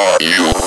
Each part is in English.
Are you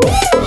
Bye.